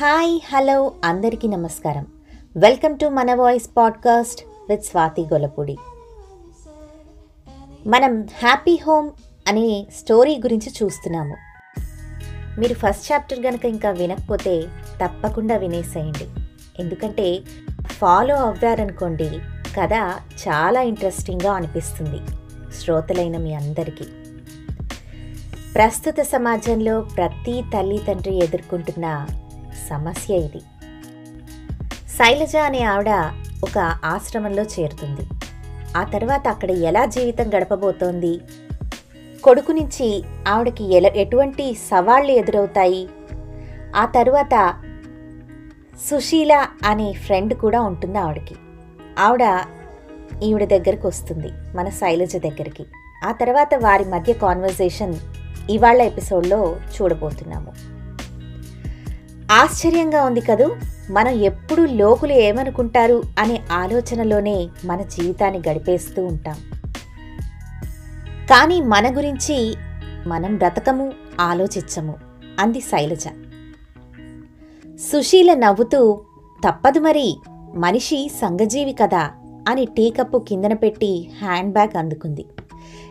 Hi hello అందరికీ నమస్కారం. Welcome to మన voice podcast with Swathi Golapudi. మనం హ్యాపీ హోమ్ అనే స్టోరీ గురించి చూస్తున్నాము. మీరు ఫస్ట్ చాప్టర్ కనుక ఇంకా వినకపోతే తప్పకుండా వినేసేయండి. ఎందుకంటే ఫాలో అవ్వారనుకోండి కథ చాలా ఇంట్రెస్టింగ్గా అనిపిస్తుంది శ్రోతలైన మీ అందరికీ. ప్రస్తుత సమాజంలో ప్రతి తల్లి తండ్రి ఎదుర్కొంటున్న సమస్య ఇది. శైలజ అనే ఆవిడ ఒక ఆశ్రమంలో చేరుతుంది. ఆ తర్వాత అక్కడ ఎలా జీవితం గడపబోతోంది? కొడుకు నుంచి ఆవిడకి ఎల ఎటువంటి సవాళ్ళు ఎదురవుతాయి? ఆ తరువాత సుశీల అనే ఫ్రెండ్ కూడా ఉంటుంది ఆవిడకి. ఆవిడ ఈవిడ దగ్గరికి వస్తుంది మన శైలజ దగ్గరికి. ఆ తర్వాత వారి మధ్య కాన్వర్జేషన్ ఇవాళ ఎపిసోడ్లో చూడబోతున్నాము. ఆశ్చర్యంగా ఉంది కదూ? మనం ఎప్పుడు లోకులు ఏమనుకుంటారు అనే ఆలోచనలోనే మన జీవితాన్ని గడిపేస్తూ ఉంటాం. కానీ మన గురించి మనం బ్రతకము ఆలోచించము అంది శైలజ. సుశీల నవ్వుతూ తప్పదు మరి మనిషి సంఘజీవి కదా అని టీ కప్పు కిందన పెట్టి హ్యాండ్ బ్యాగ్ అందుకుంది.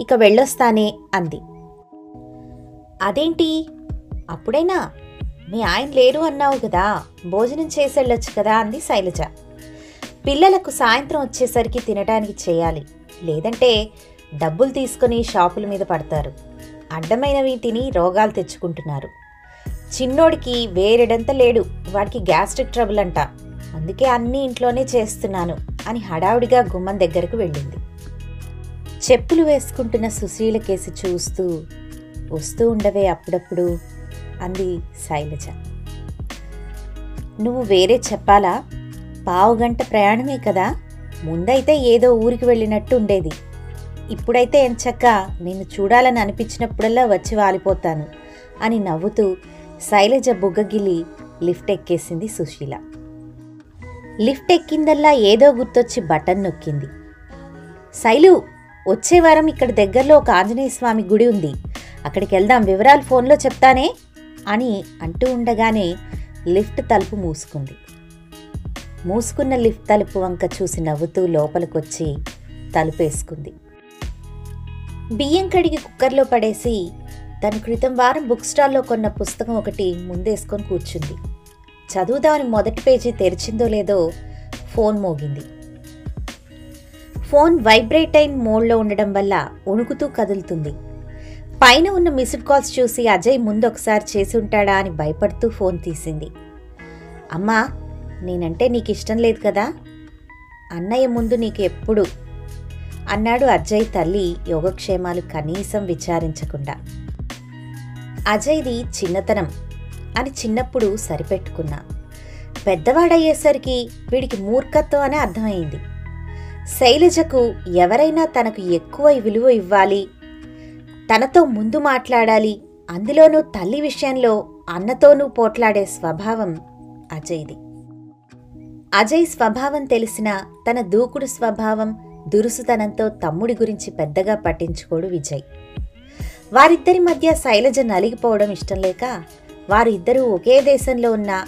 ఇక వెళ్ళొస్తానే అంది. అదేంటి? అప్పుడైనా మీ ఆయన లేరు అన్నావు కదా భోజనం చేసెళ్ళొచ్చు కదా అంది శైలజ. పిల్లలకు సాయంత్రం వచ్చేసరికి తినడానికి చేయాలి లేదంటే డబ్బులు తీసుకుని షాపుల మీద పడతారు. అడ్డమైనవి తిని రోగాలు తెచ్చుకుంటున్నారు. చిన్నోడికి వేరెడంత లేడు వాడికి గ్యాస్ట్రిక్ ట్రబుల్ అంట అందుకే అన్ని ఇంట్లోనే చేస్తున్నాను అని హడావుడిగా గుమ్మం దగ్గరకు వెళ్ళింది. చెప్పులు వేసుకుంటున్న సుశీల కేసి చూస్తూ వస్తూ ఉండవే అప్పుడప్పుడు అంది శైలజ. నువ్వు వేరే చెప్పాలా? పావుగంట ప్రయాణమే కదా? ముందైతే ఏదో ఊరికి వెళ్ళినట్టు ఉండేది. ఇప్పుడైతే ఎంచక్క నిన్ను చూడాలని అనిపించినప్పుడల్లా వచ్చి వాలిపోతాను అని నవ్వుతూ శైలజ బుగ్గగిలి లిఫ్ట్ ఎక్కేసింది సుశీల. లిఫ్ట్ ఎక్కిందల్లా ఏదో గుర్తొచ్చి బటన్ నొక్కింది. శైలు వచ్చే వారం ఇక్కడ దగ్గరలో ఒక ఆంజనేయ స్వామి గుడి ఉంది. అక్కడికి వెళ్దాం వివరాలు ఫోన్లో చెప్తానే? అని అంటూ ఉండగానే లిఫ్ట్ తలుపు మూసుకుంది. మూసుకున్న లిఫ్ట్ తలుపు వంక చూసి నవ్వుతూ లోపలికొచ్చి తలుపేసుకుంది. బియ్యం కడిగి కుక్కర్లో పడేసి తను క్రితం వారం బుక్ స్టాల్లో కొన్న పుస్తకం ఒకటి ముందేసుకొని కూర్చుంది. చదువుదామని మొదటి పేజీ తెరిచిందో లేదో ఫోన్ మోగింది. ఫోన్ వైబ్రేట్ అయిన మోడ్లో ఉండడం వల్ల ఉణుకుతూ కదులుతుంది. పైన ఉన్న మిస్డ్ కాల్స్ చూసి అజయ్ ముందు ఒకసారి చేసి ఉంటాడా అని భయపడుతూ ఫోన్ తీసింది. అమ్మా నేనంటే నీకు ఇష్టం లేదు కదా. అన్నయ్య ముందు నీకు ఎప్పుడు అన్నాడు అజయ్ తల్లి యోగక్షేమాలు కనీసం విచారించకుండా. అజయ్ది చిన్నతనం అని చిన్నప్పుడు సరిపెట్టుకున్నా. పెద్దవాడయ్యేసరికి వీడికి మూర్ఖత్వం అని అర్థమైంది. శైలజకు ఎవరైనా తనకు ఎక్కువ విలువ ఇవ్వాలి తనతో ముందు మాట్లాడాలి. అందులోనూ తల్లి విషయంలో అన్నతోనూ పోట్లాడే స్వభావం అజయ్ది. అజయ్ స్వభావం తెలిసిన తన దూకుడు స్వభావం దురుసుతనంతో తమ్ముడి గురించి పెద్దగా పట్టించుకోడు విజయ్. వారిద్దరి మధ్య శైలజ నలిగిపోవడం ఇష్టం లేక వారు ఇద్దరూ ఒకే దేశంలో ఉన్న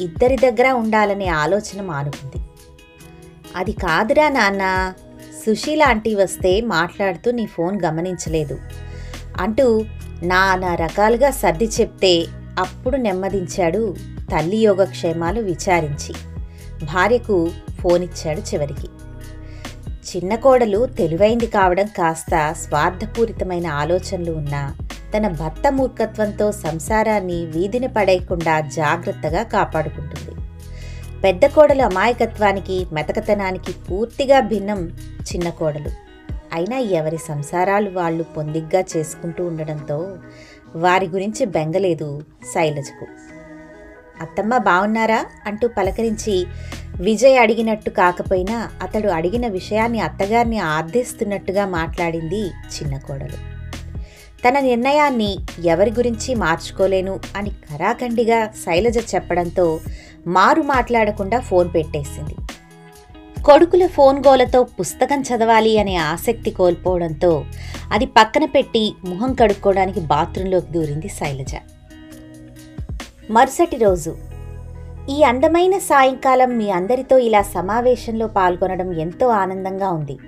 ఇద్దరి దగ్గర ఉండాలనే ఆలోచన మానుకుంది. అది కాదురా నాన్న సుశీల ఆంటీ వస్తే మాట్లాడుతూ నీ ఫోన్ గమనించలేదు. అంటూ నానా రకాలుగా సర్ది చెప్తే అప్పుడు నెమ్మదించాడు తల్లి యోగక్షేమాలు విచారించి. భార్యకు ఫోన్ ఇచ్చాడు చివరికి. చిన్న కోడలు తెలివైంది కావడం కాస్త స్వార్థపూరితమైన ఆలోచనలు ఉన్నా తన భర్త మూర్ఖత్వంతో సంసారాన్ని వీధిని పడేయకుండా జాగ్రత్తగా కాపాడుకుంటుంది. పెద్ద కోడలు అమాయకత్వానికి మెతకతనానికి పూర్తిగా భిన్నం చిన్న కోడలు. అయినా ఎవరి సంసారాలు వాళ్ళు పొందిగ్గా చేసుకుంటూ ఉండడంతో వారి గురించి బెంగలేదు శైలజకు. అత్తమ్మ బాగున్నారా అంటూ పలకరించి విజయ్ అడిగినట్టు కాకపోయినా అతడు అడిగిన విషయాన్ని అత్తగారిని ఆర్ధిస్తున్నట్టుగా మాట్లాడింది చిన్న కోడలు. తన నిర్ణయాన్ని ఎవరి గురించి మార్చుకోలేను అని కరాఖండిగా శైలజ చెప్పడంతో మారు మాట్లాడకుండా ఫోన్ పెట్టేసింది. కొడుకుల ఫోన్ గోలతో పుస్తకం చదవాలి అనే ఆసక్తి కోల్పోవడంతో అది పక్కన పెట్టి ముఖం కడుక్కోవడానికి బాత్రూంలోకి దూరింది శైలజ. మరుసటి రోజు ఈ అందమైన సాయంకాలం మీ అందరితో ఇలా సమావేశంలో పాల్గొనడం ఎంతో ఆనందంగా ఉంది.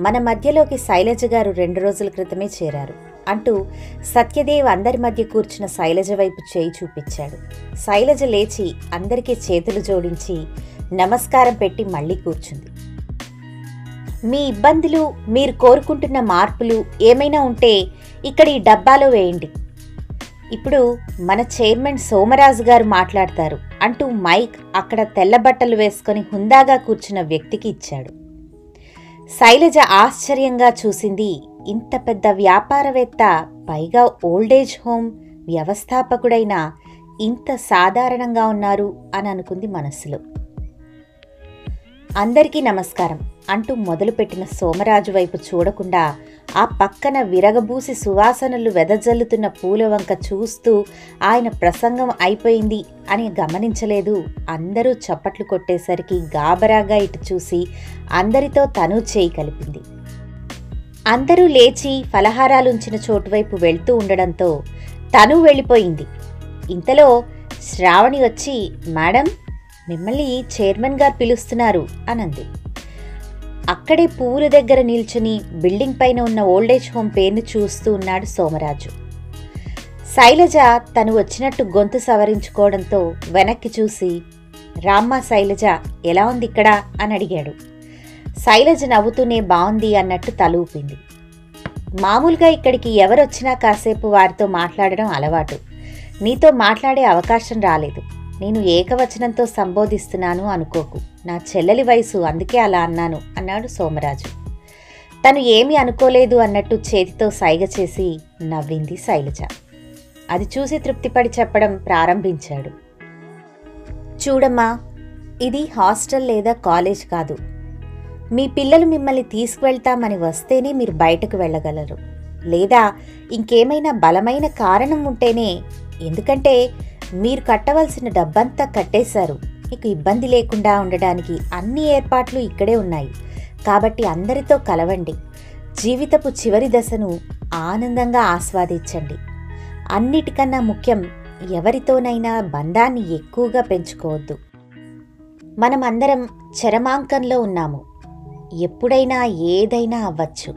మన మధ్యలోకి శైలజ గారు రెండు రోజుల క్రితమే చేరారు అంటూ సత్యదేవ్ అందరి మధ్య కూర్చున్న శైలజ వైపు చేయి చూపించాడు. శైలజ లేచి అందరికీ చేతులు జోడించి నమస్కారం పెట్టి మళ్ళీ కూర్చుంది. మీ ఇబ్బందులు మీరు కోరుకుంటున్న మార్పులు ఏమైనా ఉంటే ఇక్కడ ఈ డబ్బాలో వేయండి. ఇప్పుడు మన చైర్మన్ సోమరాజు గారు మాట్లాడతారు అంటూ మైక్ అక్కడ తెల్ల బట్టలు వేసుకొని హుందాగా కూర్చున్న వ్యక్తికి ఇచ్చాడు. శైలజ ఆశ్చర్యంగా చూసింది ఇంత పెద్ద వ్యాపారవేత్త పైగా ఓల్డేజ్ హోమ్ వ్యవస్థాపకుడైన ఇంత సాధారణంగా ఉన్నారు అని అనుకుంది మనసులో. అందరికీ నమస్కారం. అంటూ మొదలుపెట్టిన సోమరాజు వైపు చూడకుండా ఆ పక్కన విరగబూసి సువాసనలు వెదజల్లుతున్న పూల వంక చూస్తూ ఆయన ప్రసంగం అయిపోయింది అని గమనించలేదు. అందరూ చప్పట్లు కొట్టేసరికి గాబరాగా ఇటు చూసి అందరితో తను చేయి కలిపింది. అందరూ లేచి ఫలహారాలుంచిన చోటువైపు వెళ్తూ ఉండడంతో తను వెళ్ళిపోయింది. ఇంతలో శ్రావణి వచ్చి మేడం మిమ్మల్ని చైర్మన్ గారు పిలుస్తున్నారు అనంది. అక్కడే పువ్వుల దగ్గర నిల్చుని బిల్డింగ్ పైన ఉన్న ఓల్డేజ్ హోమ్ పేరును చూస్తూ ఉన్నాడు సోమరాజు. శైలజ తను వచ్చినట్టు గొంతు సవరించుకోవడంతో వెనక్కి చూసి రామ్మ శైలజ ఎలా ఉంది ఇక్కడ? అని అడిగాడు. శైలజ నవ్వుతూనే బాగుంది అన్నట్టు తల ఊపింది. మామూలుగా ఇక్కడికి ఎవరొచ్చినా కాసేపు వారితో మాట్లాడడం అలవాటు. నీతో మాట్లాడే అవకాశం రాలేదు. నేను ఏకవచనంతో సంబోధిస్తున్నాను అనుకోకు. నా చెల్లెలి వయసు అందుకే అలా అన్నాను అన్నాడు సోమరాజు. తను ఏమీ అనుకోలేదు అన్నట్టు చేతితో సైగ చేసి నవ్వింది శైలజ. అది చూసి తృప్తిపడి చెప్పడం ప్రారంభించాడు. చూడమ్మా ఇది హాస్టల్ లేదా కాలేజ్ కాదు. మీ పిల్లలు మిమ్మల్ని తీసుకువెళ్తామని వస్తేనే మీరు బయటకు వెళ్ళగలరు. లేదా ఇంకేమైనా బలమైన కారణం ఉంటేనే. ఎందుకంటే మీరు కట్టవలసిన డబ్బంతా కట్టేశారు. మీకు ఇబ్బంది లేకుండా ఉండడానికి అన్ని ఏర్పాట్లు ఇక్కడే ఉన్నాయి. కాబట్టి అందరితో కలవండి. జీవితపు చివరి దశను ఆనందంగా ఆస్వాదించండి. అన్నిటికన్నా ముఖ్యం ఎవరితోనైనా బంధాన్ని ఎక్కువగా పెంచుకోవద్దు. మనం అందరం చరమాంకంలో ఉన్నాము. ఎప్పుడైనా ఏదైనా అవ్వచ్చు.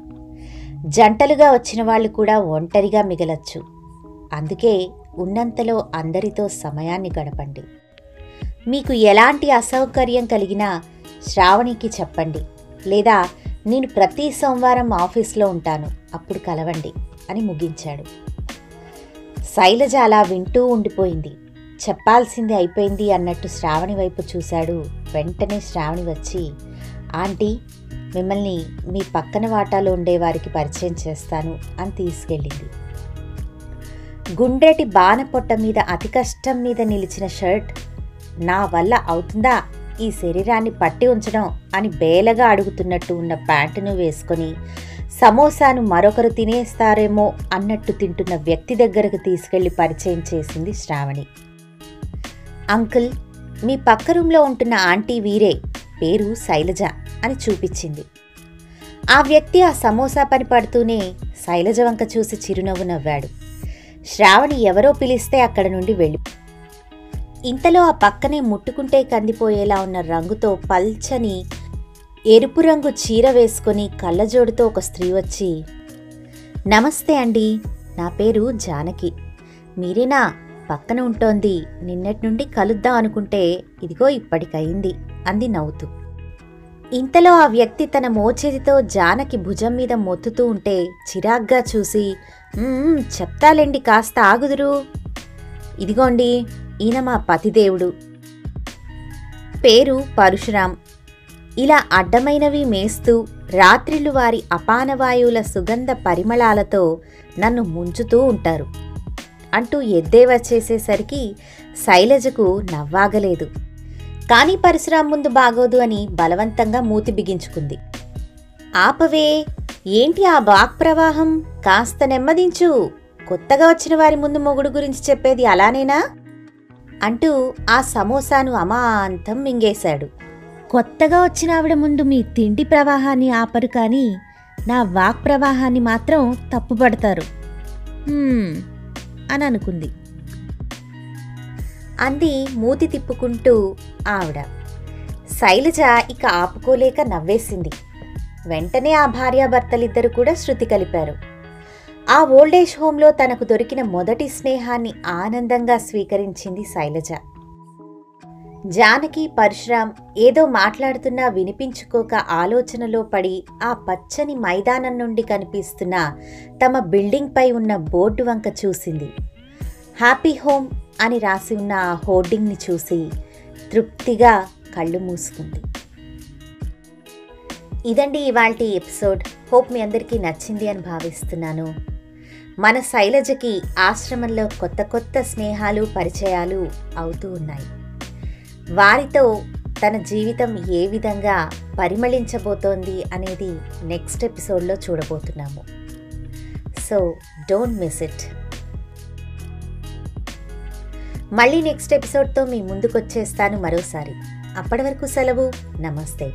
జంటలుగా వచ్చిన వాళ్ళు కూడా ఒంటరిగా మిగలచ్చు. అందుకే ఉన్నంతలో అందరితో సమయాన్ని గడపండి. మీకు ఎలాంటి అసౌకర్యం కలిగినా శ్రావణికి చెప్పండి. లేదా నేను ప్రతి సోమవారం ఆఫీస్లో ఉంటాను అప్పుడు కలవండి అని ముగించాడు. శైలజ అలా వింటూ ఉండిపోయింది. చెప్పాల్సింది అయిపోయింది అన్నట్టు శ్రావణి వైపు చూశాడు. వెంటనే శ్రావణి వచ్చి ఆంటీ మిమ్మల్ని మీ పక్కన వాటాలో ఉండేవారికి పరిచయం చేస్తాను అని తీసుకెళ్ళింది. గుండ్రటి బాణపొట్ట మీద అతి కష్టం మీద నిలిచిన షర్ట్ నా వల్ల అవుతుందా? ఈ శరీరాన్ని పట్టి ఉంచడం అని బేలగా అడుగుతున్నట్టు ఉన్న ప్యాంటును వేసుకొని సమోసాను మరొకరు తినేస్తారేమో అన్నట్టు తింటున్న వ్యక్తి దగ్గరకు తీసుకెళ్ళి పరిచయం చేసింది శ్రావణి. అంకుల్ మీ పక్క రూమ్లో ఉంటున్న ఆంటీ వీరే పేరు శైలజ అని చూపించింది. ఆ వ్యక్తి ఆ సమోసా పని పడుతూనే శైలజ వంక చూసి చిరునవ్వు నవ్వాడు. శ్రావణి ఎవరో పిలిస్తే అక్కడ నుండి వెళ్ళి ఇంతలో ఆ పక్కనే ముట్టుకుంటే కందిపోయేలా ఉన్న రంగుతో పల్చని ఎరుపు రంగు చీర వేసుకొని కళ్ళజోడుతో ఒక స్త్రీ వచ్చి నమస్తే అండి నా పేరు జానకి. మీరేనా? పక్కన ఉంటోంది. నిన్నటి నుండి కలుద్దాం అనుకుంటే ఇదిగో ఇప్పటికయింది అంది నవ్వుతూ. ఇంతలో ఆ వ్యక్తి తన మోచేతితో జానకి భుజం మీద మొత్తుతూ ఉంటే చిరాగ్గా చూసి చెప్తాలేండి కాస్త ఆగుదురు. ఇదిగోండి ఈయన మా పతిదేవుడు. పేరు పరశురాం. ఇలా అడ్డమైనవి మేస్తూ రాత్రిళ్ళు వారి అపానవాయువుల సుగంధ పరిమళాలతో నన్ను ముంచుతూ ఉంటారు. అంటూ ఎద్దే వచ్చేసేసరికి శైలజకు నవ్వాగలేదు. కానీ పరశురాం ముందు బాగోదు అని బలవంతంగా మూతి బిగించుకుంది. ఆపవే ఏంటి ఆ వాక్ ప్రవాహం? కాస్త నెమ్మదించు. కొత్తగా వచ్చిన వారి ముందు మొగుడు గురించి చెప్పేది అలానేనా? అంటూ ఆ సమోసాను అమాంతం మింగేశాడు. కొత్తగా వచ్చిన ఆవిడ ముందు మీ తిండి ప్రవాహాన్ని ఆపరు కానీ నా వాక్ ప్రవాహాన్ని మాత్రం తప్పుపడతారు. అని అనుకుంది అంది మూతి తిప్పుకుంటూ ఆవిడ. శైలజ ఇక ఆపుకోలేక నవ్వేసింది. వెంటనే ఆ భార్యాభర్తలిద్దరూ కూడా శృతి కలిపారు. ఆ ఓల్డేజ్ హోంలో తనకు దొరికిన మొదటి స్నేహాన్ని ఆనందంగా స్వీకరించింది శైలజ. జానకి పరశురాం ఏదో మాట్లాడుతున్నా వినిపించుకోక ఆలోచనలో పడి ఆ పచ్చని మైదానం నుండి కనిపిస్తున్న తమ బిల్డింగ్పై ఉన్న బోర్డు వంక చూసింది. హ్యాపీ హోమ్ అని రాసి ఉన్న ఆ హోర్డింగ్ని చూసి తృప్తిగా కళ్ళు మూసుకుంది. ఇదండి ఇవాళ ఎపిసోడ్. హోప్ మీ అందరికీ నచ్చింది అని భావిస్తున్నాను. మన శైలజకి ఆశ్రమంలో కొత్త కొత్త స్నేహాలు పరిచయాలు అవుతూ ఉన్నాయి. వారితో తన జీవితం ఏ విధంగా పరిమళించబోతోంది అనేది నెక్స్ట్ ఎపిసోడ్లో చూడబోతున్నాము. So don't miss it. మళ్ళీ నెక్స్ట్ ఎపిసోడ్తో మీ ముందుకు వచ్చేస్తాను మరోసారి. అప్పటి వరకు సెలవు. నమస్తే.